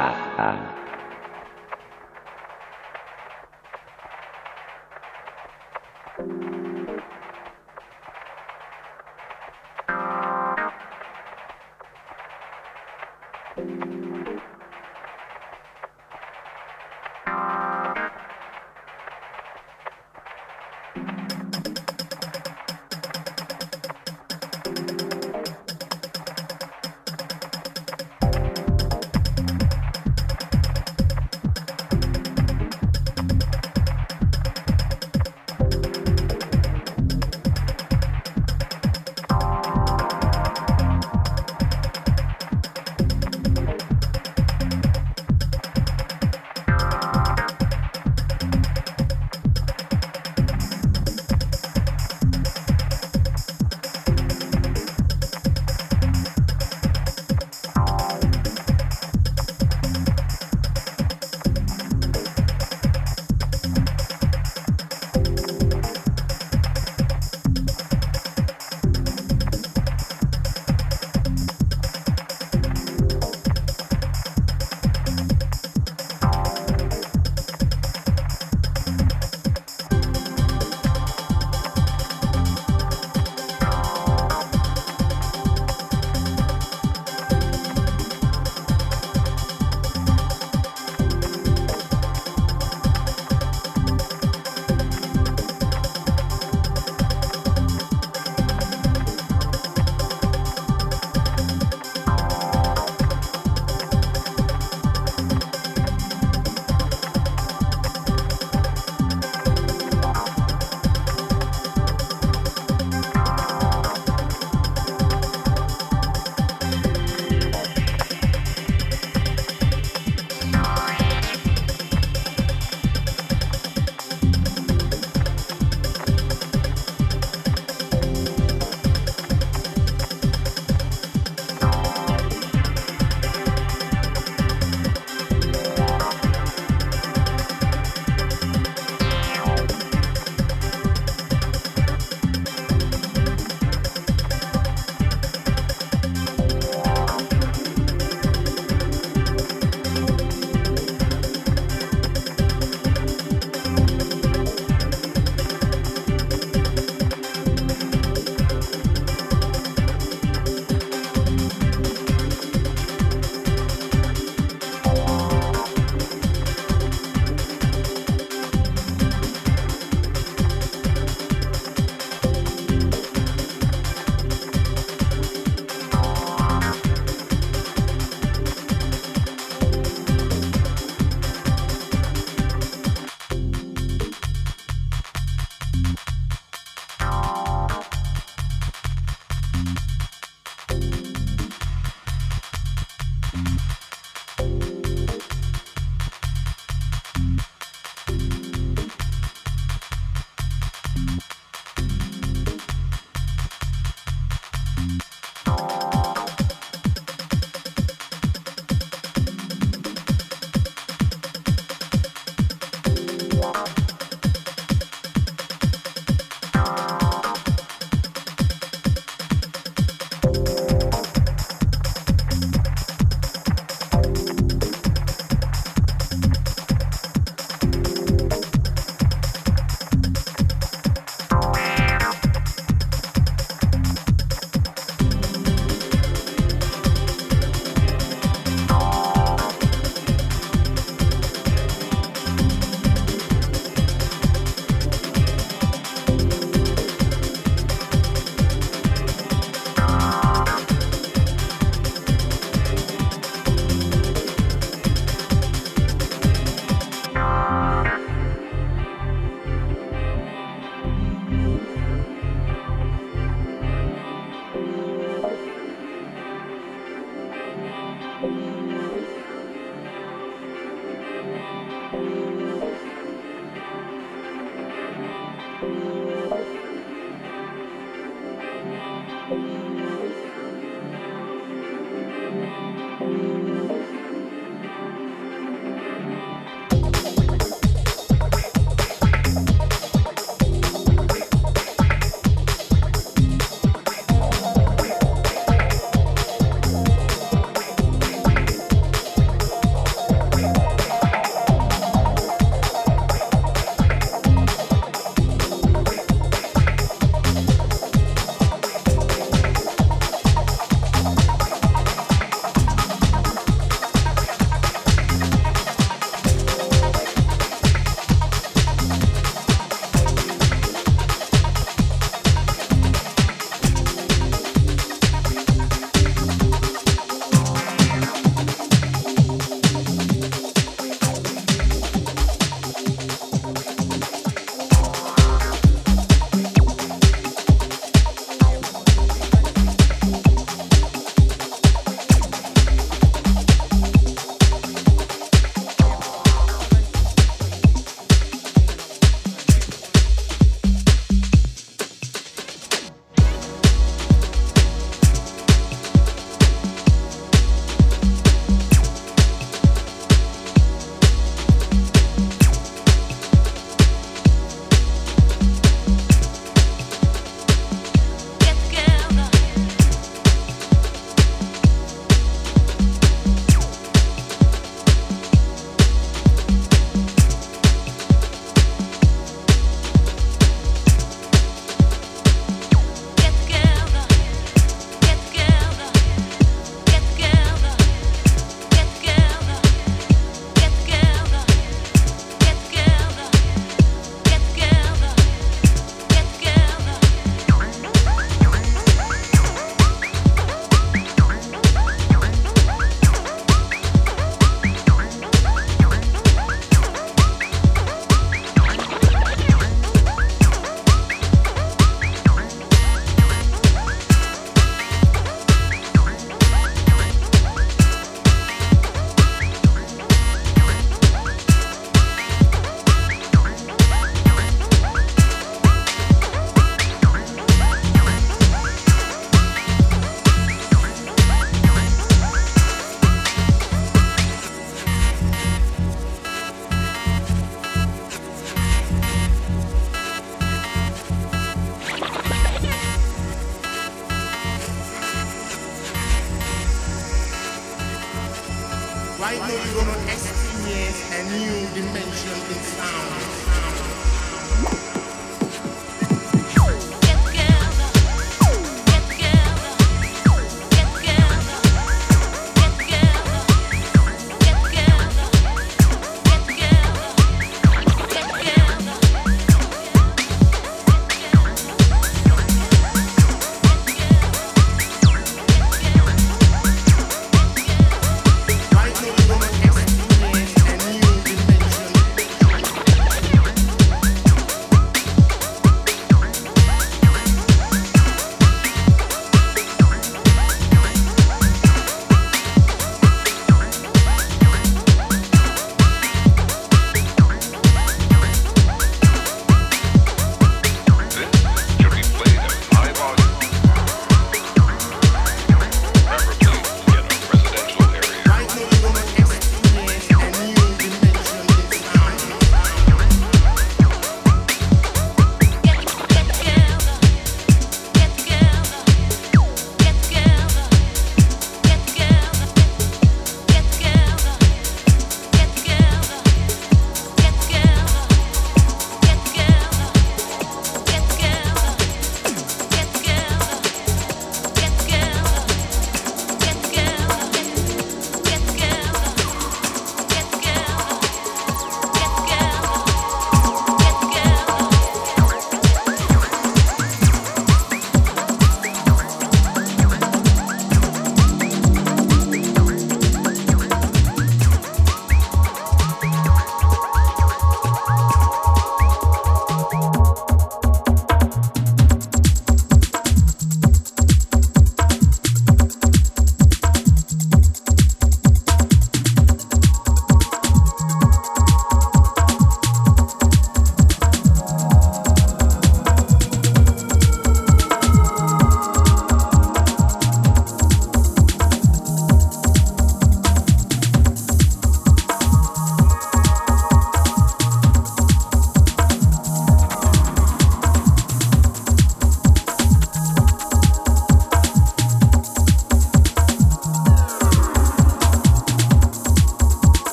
啊啊。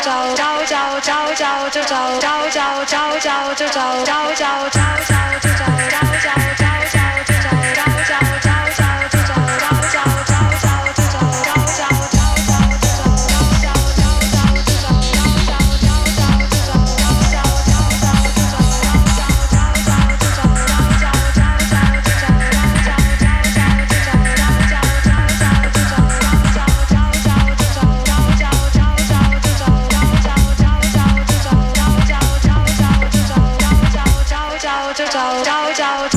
找找找找找找找找找找找找找。ciao ciao ciao.